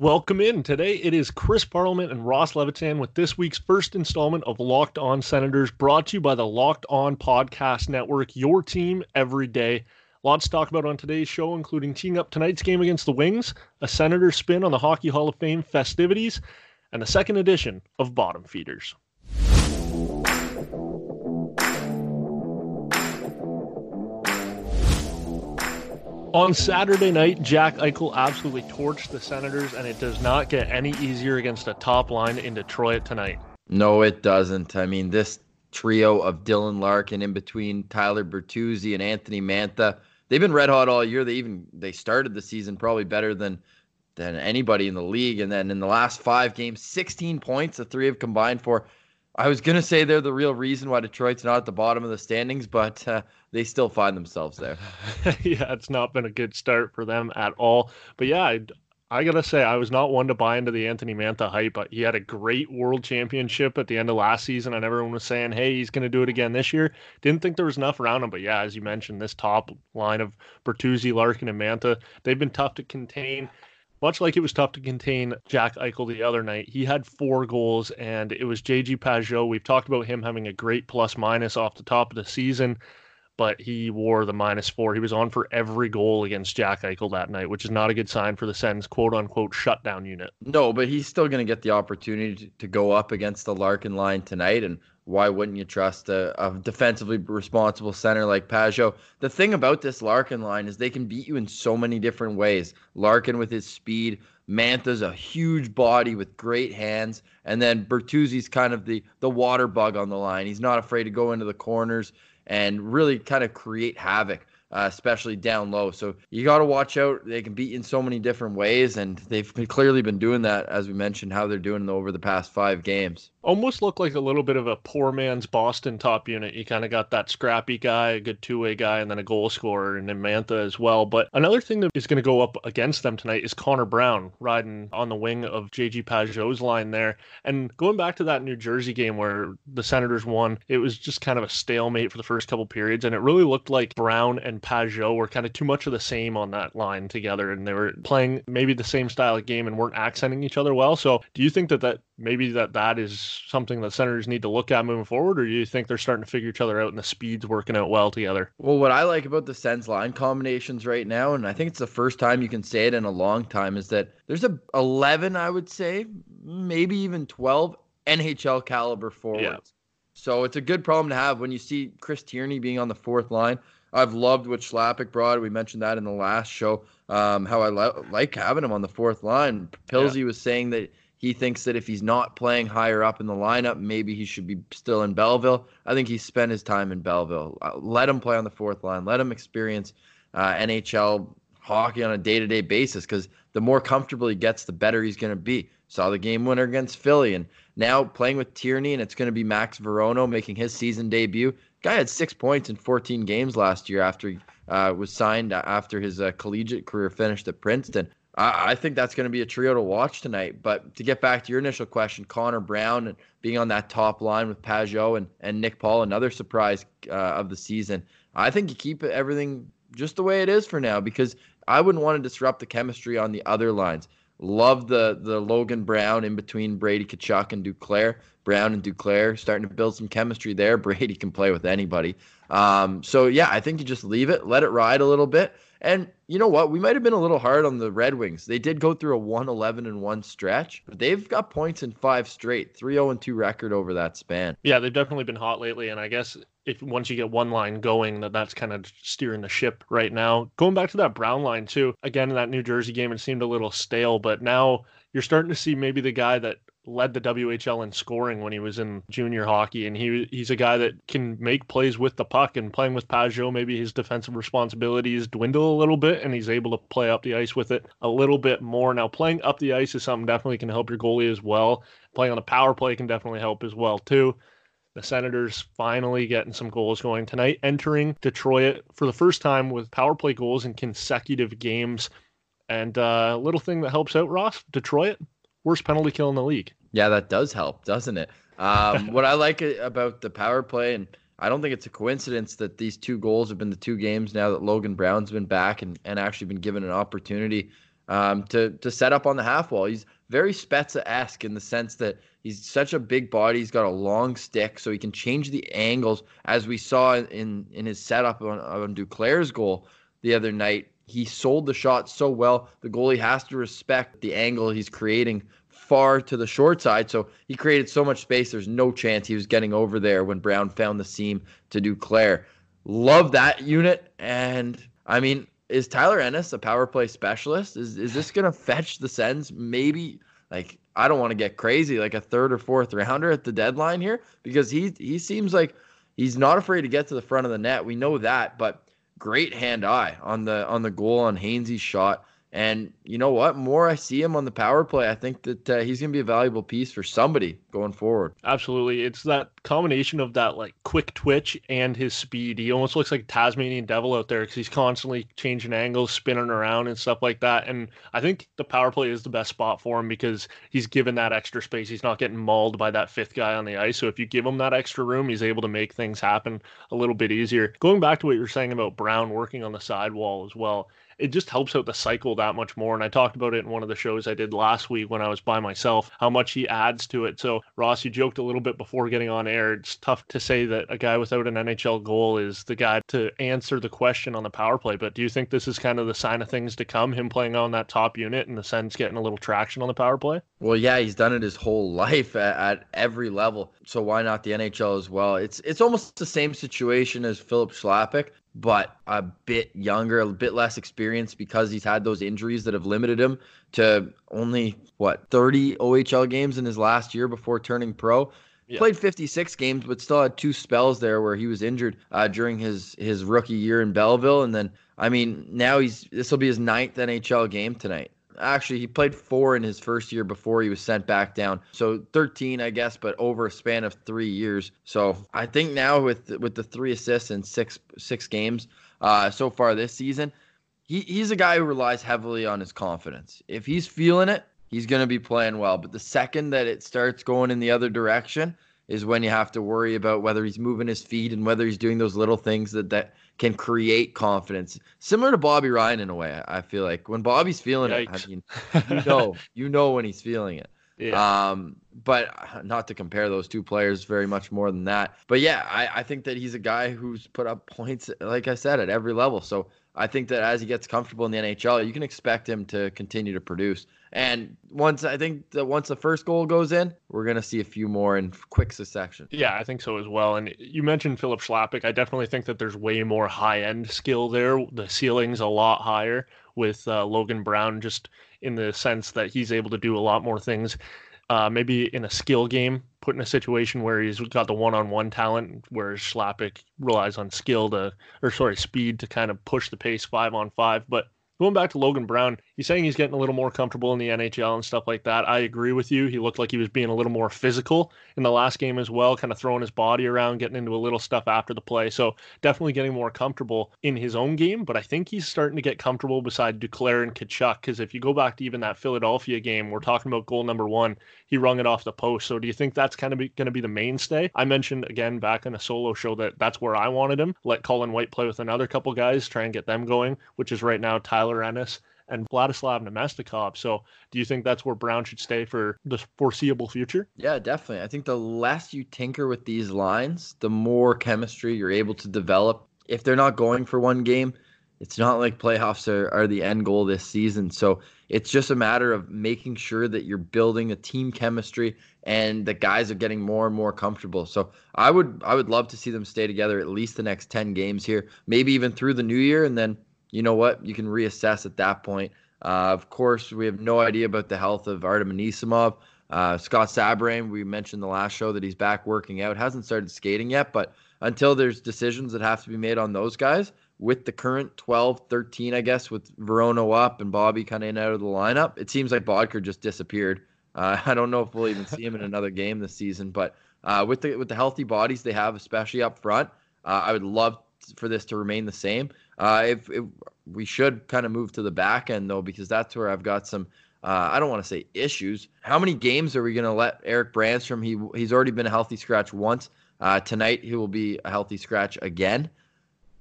Welcome in. Today it is Chris Parliament and Ross Levitan with this week's first installment of Locked On Senators, brought to you by the Locked On Podcast Network, your team every day. Lots to talk about on today's show, including teeing up tonight's game against the Wings, a Senator spin on the Hockey Hall of Fame festivities, and the second edition of Bottom Feeders. On Saturday night, Jack Eichel absolutely torched the Senators, and it does not get any easier against a top line in Detroit tonight. No, it doesn't. I mean, this trio of Dylan Larkin in between Tyler Bertuzzi and Anthony Mantha, they've been red hot all year. They even they started the season probably better than than anybody in the league, and then in the last five games, 16 points. The three have combined for. I was gonna say they're the real reason why Detroit's not at the bottom of the standings, but uh, they still find themselves there. yeah, it's not been a good start for them at all. But yeah, I, I, gotta say, I was not one to buy into the Anthony Mantha hype. But he had a great World Championship at the end of last season, and everyone was saying, "Hey, he's gonna do it again this year." Didn't think there was enough around him, but yeah, as you mentioned, this top line of Bertuzzi, Larkin, and Mantha, they've been tough to contain much like it was tough to contain Jack Eichel the other night, he had four goals, and it was JG Pageau. We've talked about him having a great plus minus off the top of the season, but he wore the minus four. He was on for every goal against Jack Eichel that night, which is not a good sign for the Sens quote unquote shutdown unit. No, but he's still going to get the opportunity to go up against the Larkin line tonight. And why wouldn't you trust a, a, defensively responsible center like Pageau? The thing about this Larkin line is they can beat you in so many different ways. Larkin with his speed, Mantha's a huge body with great hands, and then Bertuzzi's kind of the the water bug on the line. He's not afraid to go into the corners and really kind of create havoc uh, especially down low. So you got to watch out. They can beat you in so many different ways, and they've clearly been doing that, as we mentioned, how they're doing over the past five games. Almost look like a little bit of a poor man's Boston top unit. You kind of got that scrappy guy, a good two way guy, and then a goal scorer, and then Mantha as well. But another thing that is going to go up against them tonight is Connor Brown riding on the wing of JG Pageau's line there. And going back to that New Jersey game where the Senators won, it was just kind of a stalemate for the first couple periods, and it really looked like Brown and Pageau were kind of too much of the same on that line together, and they were playing maybe the same style of game and weren't accenting each other well. So, do you think that that maybe that that is something that Senators need to look at moving forward, or do you think they're starting to figure each other out and the speed's working out well together? Well, what I like about the Sens line combinations right now, and I think it's the first time you can say it in a long time, is that there's a 11, I would say, maybe even 12 NHL caliber forwards. Yeah. So it's a good problem to have when you see Chris Tierney being on the fourth line. I've loved what Chlapik brought. We mentioned that in the last show. Um, how I li- like having him on the fourth line. Pilsy yeah. was saying that he thinks that if he's not playing higher up in the lineup, maybe he should be still in Belleville. I think he spent his time in Belleville. Uh, let him play on the fourth line. Let him experience uh, NHL hockey on a day to day basis because the more comfortable he gets, the better he's going to be. Saw the game winner against Philly, and now playing with Tierney, and it's going to be Max Veronneau making his season debut. Guy had six points in 14 games last year after he uh, was signed after his uh, collegiate career finished at Princeton. I, I think that's going to be a trio to watch tonight. But to get back to your initial question, Connor Brown and being on that top line with Pageau and, and Nick Paul, another surprise uh, of the season. I think you keep everything just the way it is for now because I wouldn't want to disrupt the chemistry on the other lines. Love the the Logan Brown in between Brady Tkachuk and Duclair. Brown and Duclair starting to build some chemistry there. Brady can play with anybody. Um, so yeah, I think you just leave it, let it ride a little bit. And you know what? We might have been a little hard on the Red Wings. They did go through a 111 and 1 stretch, but they've got points in five straight, 3 0 and 2 record over that span. Yeah, they've definitely been hot lately. And I guess if once you get one line going, that that's kind of steering the ship right now. Going back to that Brown line, too, again, in that New Jersey game, it seemed a little stale, but now you're starting to see maybe the guy that led the WHL in scoring when he was in junior hockey, and he he's a guy that can make plays with the puck. And playing with Pageau, maybe his defensive responsibilities dwindle a little bit, and he's able to play up the ice with it a little bit more. Now, playing up the ice is something definitely can help your goalie as well. Playing on the power play can definitely help as well too. The Senators finally getting some goals going tonight, entering Detroit for the first time with power play goals in consecutive games. And a uh, little thing that helps out Ross, Detroit, worst penalty kill in the league. Yeah, that does help, doesn't it? Um, what I like about the power play, and I don't think it's a coincidence that these two goals have been the two games now that Logan Brown's been back and, and actually been given an opportunity um, to to set up on the half wall. He's very Spezza esque in the sense that he's such a big body. He's got a long stick, so he can change the angles, as we saw in in his setup on, on Duclair's goal the other night. He sold the shot so well. The goalie has to respect the angle he's creating far to the short side. So he created so much space. There's no chance he was getting over there when Brown found the seam to Duclair. Love that unit. And I mean, is Tyler Ennis a power play specialist? Is is this gonna fetch the Sens? Maybe like I don't want to get crazy, like a third or fourth rounder at the deadline here, because he he seems like he's not afraid to get to the front of the net. We know that, but great hand eye on the on the goal on Hainsey's shot. And you know what? More I see him on the power play, I think that uh, he's going to be a valuable piece for somebody going forward. Absolutely. It's that combination of that like quick twitch and his speed. He almost looks like a Tasmanian devil out there because he's constantly changing angles, spinning around and stuff like that. And I think the power play is the best spot for him because he's given that extra space. He's not getting mauled by that fifth guy on the ice. So if you give him that extra room, he's able to make things happen a little bit easier. Going back to what you're saying about Brown working on the sidewall as well it just helps out the cycle that much more. And I talked about it in one of the shows I did last week when I was by myself, how much he adds to it. So, Ross, you joked a little bit before getting on air. It's tough to say that a guy without an NHL goal is the guy to answer the question on the power play. But do you think this is kind of the sign of things to come, him playing on that top unit and the Sens getting a little traction on the power play? Well, yeah, he's done it his whole life at, at every level. So why not the NHL as well? It's it's almost the same situation as Filip Chlapik but a bit younger, a bit less experienced because he's had those injuries that have limited him to only what 30 OHL games in his last year before turning pro. Yeah. Played 56 games, but still had two spells there where he was injured uh, during his his rookie year in Belleville, and then I mean now he's this will be his ninth NHL game tonight. Actually, he played four in his first year before he was sent back down. So 13, I guess, but over a span of three years. So I think now with with the three assists in six six games uh, so far this season, he, he's a guy who relies heavily on his confidence. If he's feeling it, he's going to be playing well. But the second that it starts going in the other direction is when you have to worry about whether he's moving his feet and whether he's doing those little things that that can create confidence. Similar to Bobby Ryan in a way, I feel like when Bobby's feeling Yikes. it, I mean, you know, you know when he's feeling it. Yeah. Um, but not to compare those two players very much more than that. But yeah, I, I think that he's a guy who's put up points, like I said, at every level. So I think that as he gets comfortable in the NHL, you can expect him to continue to produce. And once I think that once the first goal goes in, we're gonna see a few more in quick succession. Yeah, I think so as well. And you mentioned Filip Chlapik. I definitely think that there's way more high end skill there. The ceiling's a lot higher with uh, Logan Brown, just in the sense that he's able to do a lot more things. Uh, maybe in a skill game, put in a situation where he's got the one-on-one talent, whereas Chlapik relies on skill to, or sorry, speed to kind of push the pace five on five. But going back to Logan Brown, he's saying he's getting a little more comfortable in the NHL and stuff like that. I agree with you. He looked like he was being a little more physical in the last game as well, kind of throwing his body around, getting into a little stuff after the play. So definitely getting more comfortable in his own game. But I think he's starting to get comfortable beside Duclair and Tkachuk. Because if you go back to even that Philadelphia game, we're talking about goal number one, he rung it off the post. So do you think that's kind of going to be the mainstay? I mentioned again back in a solo show that that's where I wanted him. Let Colin White play with another couple guys, try and get them going, which is right now Tyler Ennis and Vladislav Namestnikov. So, do you think that's where Brown should stay for the foreseeable future? Yeah, definitely. I think the less you tinker with these lines, the more chemistry you're able to develop. If they're not going for one game, it's not like playoffs are, are the end goal this season. So, it's just a matter of making sure that you're building a team chemistry and the guys are getting more and more comfortable. So I would I would love to see them stay together at least the next 10 games here, maybe even through the new year and then you know what? You can reassess at that point. Uh, of course, we have no idea about the health of Artem Anisimov. Uh, Scott Sabourin, we mentioned the last show that he's back working out, hasn't started skating yet, but until there's decisions that have to be made on those guys, with the current 12, 13, I guess, with Veronneau up and Bobby kind of in and out of the lineup, it seems like Boedker just disappeared. Uh, I don't know if we'll even see him in another game this season, but uh, with the with the healthy bodies they have, especially up front, uh, I would love for this to remain the same. Uh, if, if, we should kind of move to the back end though, because that's where I've got some. Uh, I don't want to say issues. How many games are we going to let Erik Brannstrom? He he's already been a healthy scratch once. Uh, tonight he will be a healthy scratch again.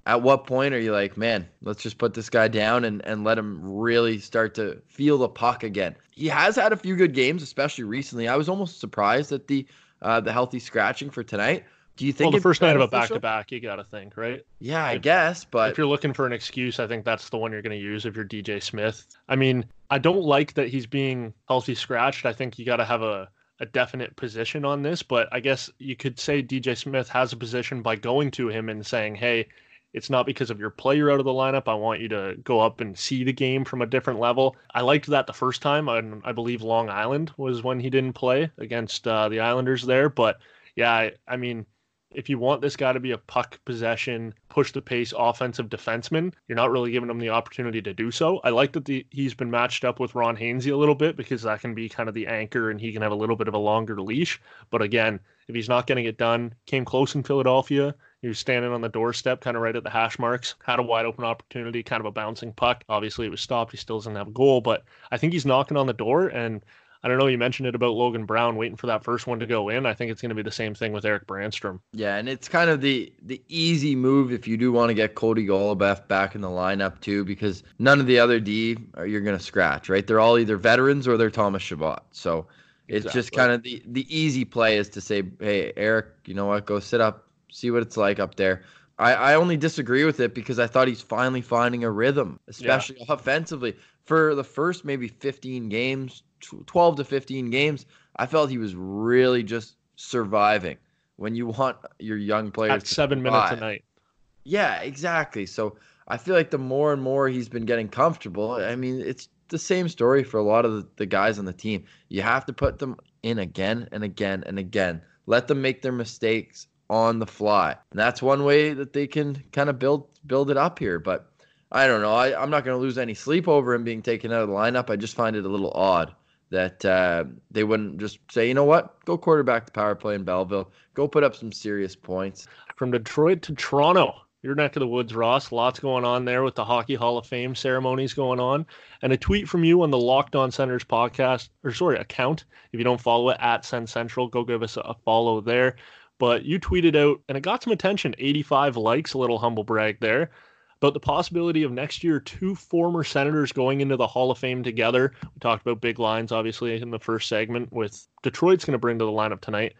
at what point are you like, man, let's just put this guy down and, and let him really start to feel the puck again? He has had a few good games, especially recently. I was almost surprised at the uh, the healthy scratching for tonight. Do you think well, the first night of a back to back, you got to think, right? Yeah, I guess. But if you're looking for an excuse, I think that's the one you're going to use if you're DJ Smith. I mean, I don't like that he's being healthy scratched. I think you got to have a a definite position on this, but I guess you could say DJ Smith has a position by going to him and saying, "Hey, it's not because of your player out of the lineup. I want you to go up and see the game from a different level. I liked that the first time. I, I believe Long Island was when he didn't play against uh, the Islanders there. But yeah, I, I mean, if you want this guy to be a puck possession, push the pace offensive defenseman, you're not really giving him the opportunity to do so. I like that the, he's been matched up with Ron Hainsey a little bit because that can be kind of the anchor and he can have a little bit of a longer leash. But again, if he's not getting it done, came close in Philadelphia. He was standing on the doorstep, kind of right at the hash marks, had a wide open opportunity, kind of a bouncing puck. Obviously, it was stopped. He still doesn't have a goal, but I think he's knocking on the door. And I don't know. You mentioned it about Logan Brown waiting for that first one to go in. I think it's going to be the same thing with Erik Brannstrom. Yeah, and it's kind of the the easy move if you do want to get Cody Goloubef back in the lineup too, because none of the other D are you're going to scratch, right? They're all either veterans or they're Thomas Chabot. So it's exactly. just kind of the the easy play is to say, hey, Erik, you know what? Go sit up, see what it's like up there. I, I only disagree with it because I thought he's finally finding a rhythm, especially yeah. offensively. For the first maybe 15 games, 12 to 15 games, I felt he was really just surviving. When you want your young players at seven minutes a night. Yeah, exactly. So I feel like the more and more he's been getting comfortable, I mean, it's the same story for a lot of the, the guys on the team. You have to put them in again and again and again. Let them make their mistakes on the fly. And that's one way that they can kind of build build it up here. But I don't know. I, I'm not going to lose any sleep over him being taken out of the lineup. I just find it a little odd that uh, they wouldn't just say, you know what, go quarterback the power play in Belleville, go put up some serious points. From Detroit to Toronto, your neck of the woods, Ross. Lots going on there with the Hockey Hall of Fame ceremonies going on. And a tweet from you on the Locked On Senators podcast, or sorry, account. If you don't follow it at Send Central, go give us a follow there. But you tweeted out, and it got some attention 85 likes, a little humble brag there about the possibility of next year two former senators going into the Hall of Fame together. We talked about big lines, obviously, in the first segment, with Detroit's going to bring to the lineup tonight.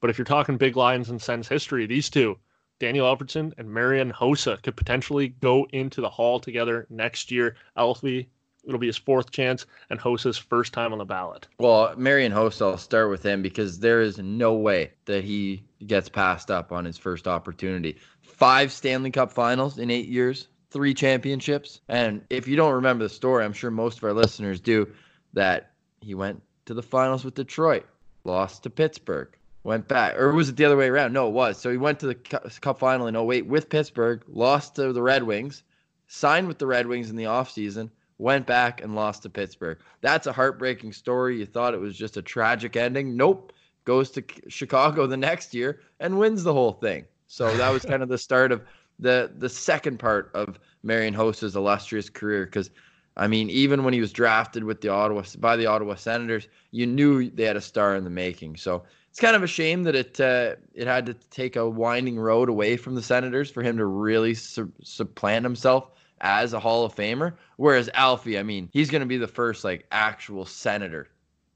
But if you're talking big lines in Sens history, these two, Daniel Alfredsson and Marian Hossa, could potentially go into the Hall together next year. Alfie, it'll be his fourth chance, and Hossa's first time on the ballot. Well, Marian Hossa, I'll start with him because there is no way that he gets passed up on his first opportunity five Stanley Cup finals in eight years, three championships. And if you don't remember the story, I'm sure most of our listeners do, that he went to the finals with Detroit, lost to Pittsburgh, went back, or was it the other way around? No, it was. So he went to the Cup final in 08 with Pittsburgh, lost to the Red Wings, signed with the Red Wings in the offseason, went back and lost to Pittsburgh. That's a heartbreaking story. You thought it was just a tragic ending. Nope. Goes to Chicago the next year and wins the whole thing. So that was kind of the start of the the second part of Marian Hossa's illustrious career. Because I mean, even when he was drafted with the Ottawa by the Ottawa Senators, you knew they had a star in the making. So it's kind of a shame that it uh, it had to take a winding road away from the Senators for him to really su- supplant himself as a Hall of Famer. Whereas Alfie, I mean, he's going to be the first like actual Senator.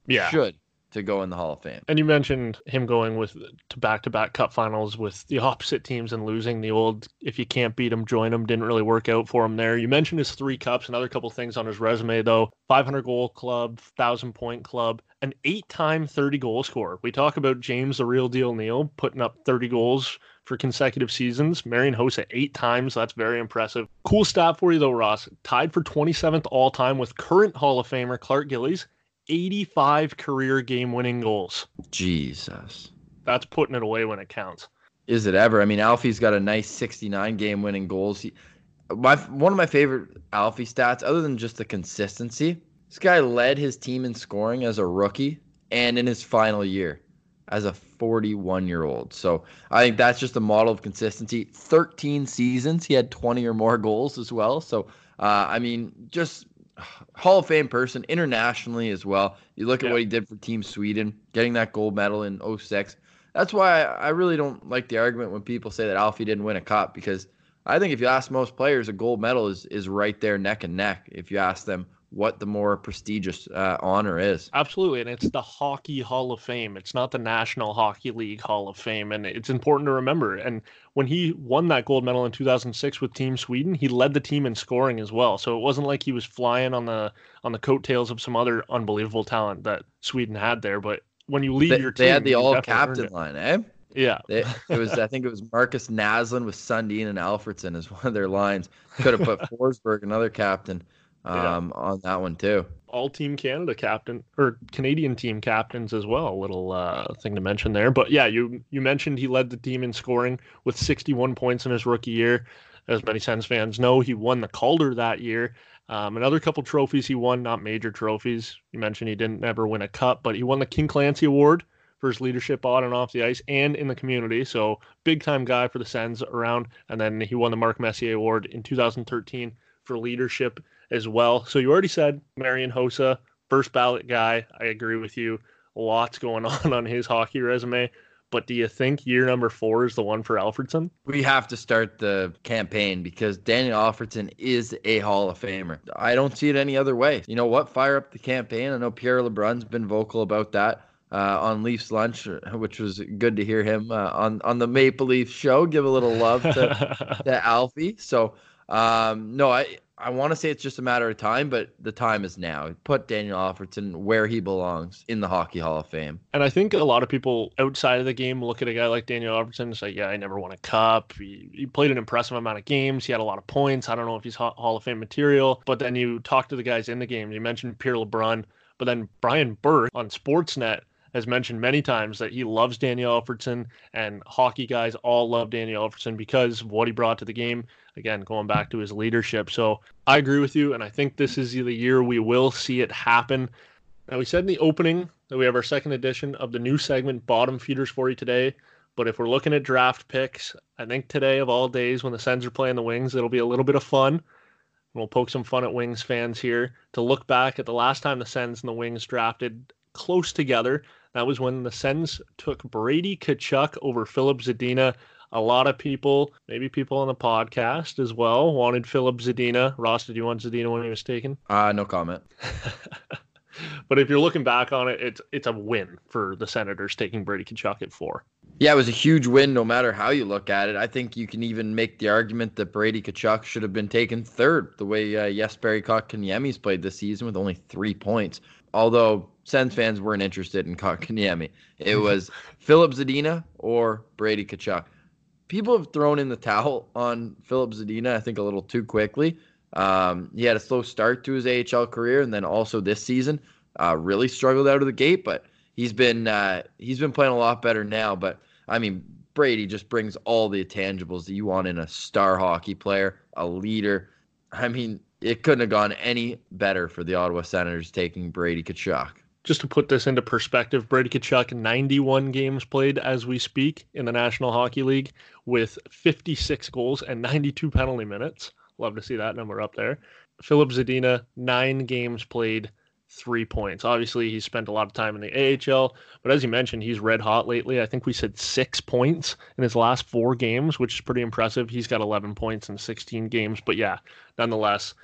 Yeah, should to go in the Hall of Fame. And you mentioned him going with to back-to-back Cup Finals with the opposite teams and losing the old "if you can't beat them, join them" didn't really work out for him there. You mentioned his three cups, another couple things on his resume though: 500 goal club, thousand point club, an eight-time 30 goal scorer. We talk about James the real deal Neal putting up 30 goals for consecutive seasons. Marian Hossa eight times. That's very impressive. Cool stat for you though, Ross. Tied for 27th all time with current Hall of Famer Clark Gillies 85 career game winning goals. Jesus. That's putting it away when it counts. Is it ever? I mean, Alfie's got a nice 69 game winning goals. He, my one of my favorite Alfie stats, other than just the consistency, this guy led his team in scoring as a rookie and in his final year as a 41 year old. So I think that's just a model of consistency. 13 seasons, he had 20 or more goals as well. So uh, I mean, just Hall of Fame person internationally as well. You look at what he did for Team Sweden, getting that gold medal in 06. That's why I really don't like the argument when people say that Alfie didn't win a cup because I think if you ask most players, a gold medal is is right there neck and neck. If you ask them what the more prestigious uh, honor is. Absolutely, and it's the Hockey Hall of Fame. It's not the National Hockey League Hall of Fame, and it's important to remember. And when he won that gold medal in 2006 with Team Sweden, he led the team in scoring as well. So it wasn't like he was flying on the on the coattails of some other unbelievable talent that Sweden had there. But when you lead they, your team, they had the all captain line, eh? Yeah, it, it was. I think it was Markus Naslund with Sundin and Alfredsson as one of their lines. Could have put Forsberg, another captain, um, yeah. on that one too. All Team Canada captain or Canadian team captains as well. A little uh, thing to mention there. But yeah, you you mentioned he led the team in scoring with 61 points in his rookie year. As many Sens fans know, he won the Calder that year. Um, another couple trophies he won, not major trophies. You mentioned he didn't ever win a cup, but he won the King Clancy Award for his leadership on and off the ice and in the community. So big time guy for the Sens around. And then he won the Mark Messier Award in 2013 for leadership as well. So you already said Marian Hossa, first ballot guy. I agree with you. Lots going on on his hockey resume. But do you think year number four is the one for Alfredsson? We have to start the campaign because Daniel Alfredsson is a Hall of Famer. I don't see it any other way. You know what? Fire up the campaign. I know Pierre LeBrun's been vocal about that uh, on Leafs lunch, uh, which was good to hear him uh, on on the Maple Leaf show. Give a little love to, to Alfie. So um, no, I I want to say it's just a matter of time, but the time is now. Put Daniel Alfredsson where he belongs in the Hockey Hall of Fame. And I think a lot of people outside of the game look at a guy like Daniel Alfredsson and say, "Yeah, I never won a cup. He, he played an impressive amount of games. He had a lot of points. I don't know if he's Hall of Fame material." But then you talk to the guys in the game. You mentioned Pierre LeBrun, but then Brian Burke on Sportsnet has mentioned many times that he loves Daniel Alfredsson, and hockey guys all love Daniel Alfredsson because of what he brought to the game. Again, going back to his leadership. So I agree with you, and I think this is the year we will see it happen. Now, we said in the opening that we have our second edition of the new segment, Bottom Feeders, for you today. But if we're looking at draft picks, I think today of all days when the Sens are playing the Wings, it'll be a little bit of fun. We'll poke some fun at Wings fans here to look back at the last time the Sens and the Wings drafted close together. That was when the Sens took Brady Tkachuk over Filip Zadina. A lot of people, maybe people on the podcast as well, wanted Filip Zadina. Ross, did you want Zadina when he was taken? Uh, no comment. but if you're looking back on it, it's it's a win for the Senators taking Brady Tkachuk at four. Yeah, it was a huge win no matter how you look at it. I think you can even make the argument that Brady Tkachuk should have been taken third, the way uh, Jesperi Kotkaniemi's played this season with only three points. Although Sens fans weren't interested in Kotkaniemi. It was Filip Zadina or Brady Tkachuk. People have thrown in the towel on Filip Zadina, I think, a little too quickly. Um, he had a slow start to his AHL career, and then also this season, uh, really struggled out of the gate. But he's been uh, he's been playing a lot better now. But I mean, Brady just brings all the intangibles that you want in a star hockey player, a leader. I mean, it couldn't have gone any better for the Ottawa Senators taking Brady Tkachuk just to put this into perspective, Brady Tkachuk, 91 games played as we speak in the National Hockey League with 56 goals and 92 penalty minutes. Love to see that number up there. Filip Zadina, nine games played, three points. Obviously, he's spent a lot of time in the AHL, but as you mentioned, he's red hot lately. I think we said six points in his last four games, which is pretty impressive. He's got 11 points in 16 games, but yeah, nonetheless,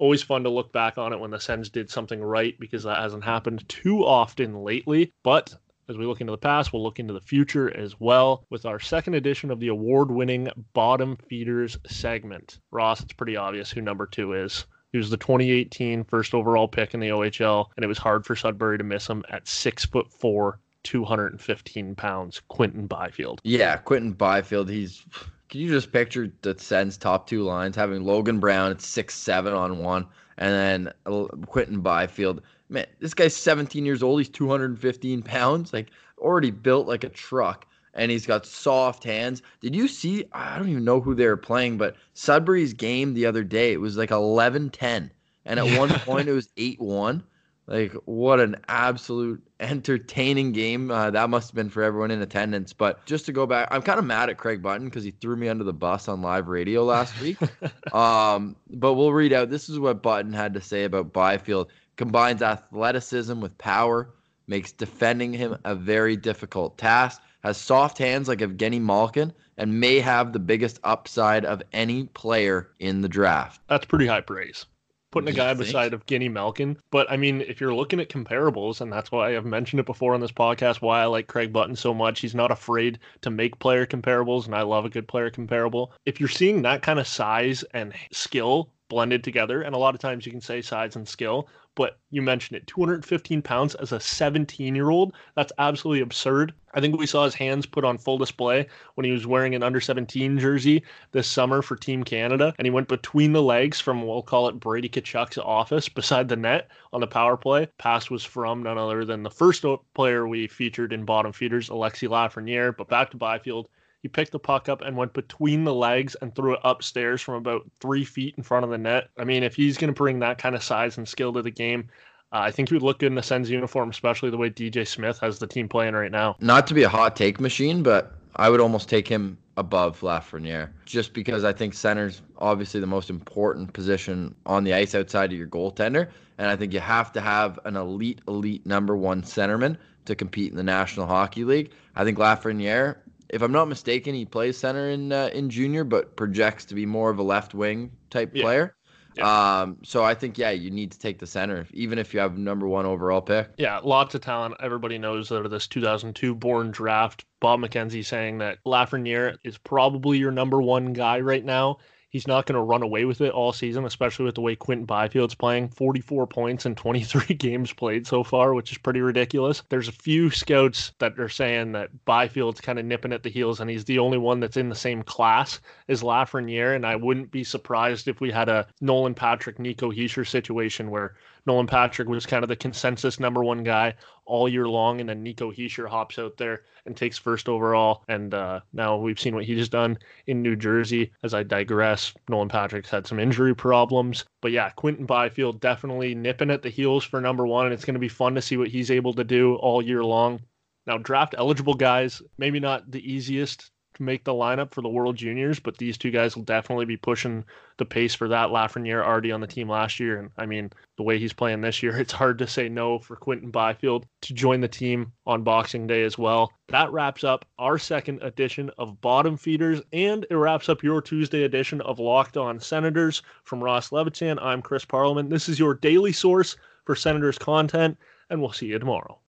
always fun to look back on it when the Sens did something right because that hasn't happened too often lately. But as we look into the past, we'll look into the future as well with our second edition of the award winning Bottom Feeders segment. Ross, it's pretty obvious who number two is. He was the 2018 first overall pick in the OHL, and it was hard for Sudbury to miss him at six foot four, 215 pounds. Quinton Byfield. Yeah, Quinton Byfield. He's can you just picture the Sens top two lines having Logan Brown at six seven on one, and then uh, Quinton Byfield? Man, this guy's 17 years old. He's 215 pounds, like already built like a truck, and he's got soft hands. Did you see? I don't even know who they were playing, but Sudbury's game the other day it was like 11-10, and at one point it was 8-1. Like what an absolute entertaining game uh, that must have been for everyone in attendance. But just to go back, I'm kind of mad at Craig Button because he threw me under the bus on live radio last week. um, but we'll read out. This is what Button had to say about Byfield. Combines athleticism with power, makes defending him a very difficult task, has soft hands like Evgeny Malkin, and may have the biggest upside of any player in the draft. That's pretty high praise putting a guy beside Evgeny Malkin. But I mean, if you're looking at comparables, and that's why I've mentioned it before on this podcast, why I like Craig Button so much. He's not afraid to make player comparables, and I love a good player comparable. If you're seeing that kind of size and skill blended together, and a lot of times you can say size and skill, but you mentioned it 215 pounds as a 17 year old. That's absolutely absurd. I think we saw his hands put on full display when he was wearing an under 17 jersey this summer for Team Canada. And he went between the legs from, we'll call it Brady Tkachuk's office beside the net on the power play. Pass was from none other than the first player we featured in bottom feeders, Alexis Lafreniere. But back to Byfield. He picked the puck up and went between the legs and threw it upstairs from about three feet in front of the net. I mean, if he's going to bring that kind of size and skill to the game, uh, I think he would look good in the Sens uniform, especially the way DJ Smith has the team playing right now. Not to be a hot take machine, but I would almost take him above Lafreniere just because I think center's obviously the most important position on the ice outside of your goaltender. And I think you have to have an elite, elite number one centerman to compete in the National Hockey League. I think Lafreniere if I'm not mistaken, he plays center in uh, in junior, but projects to be more of a left wing type yeah. player. Yeah. Um, so I think yeah, you need to take the center, even if you have number one overall pick. Yeah, lots of talent. Everybody knows that this 2002 born draft. Bob McKenzie saying that Lafreniere is probably your number one guy right now. He's not going to run away with it all season, especially with the way Quinton Byfield's playing. 44 points in 23 games played so far, which is pretty ridiculous. There's a few scouts that are saying that Byfield's kind of nipping at the heels, and he's the only one that's in the same class as Lafreniere. And I wouldn't be surprised if we had a Nolan Patrick, Nico Hischier situation where Nolan Patrick was kind of the consensus number one guy all year long, and then Nico Hischier hops out there and takes first overall. And uh, now we've seen what he's done in New Jersey. As I digress, Nolan Patrick's had some injury problems, but yeah, Quinton Byfield definitely nipping at the heels for number one, and it's going to be fun to see what he's able to do all year long. Now, draft eligible guys, maybe not the easiest make the lineup for the World Juniors, but these two guys will definitely be pushing the pace for that. Lafreniere already on the team last year, and I mean the way he's playing this year, it's hard to say no for Quinton Byfield to join the team on Boxing Day as well. That wraps up our second edition of Bottom Feeders, and it wraps up your Tuesday edition of Locked On Senators. From Ross Levitan, I'm Chris Parliament. This is your daily source for Senators content, and we'll see you tomorrow.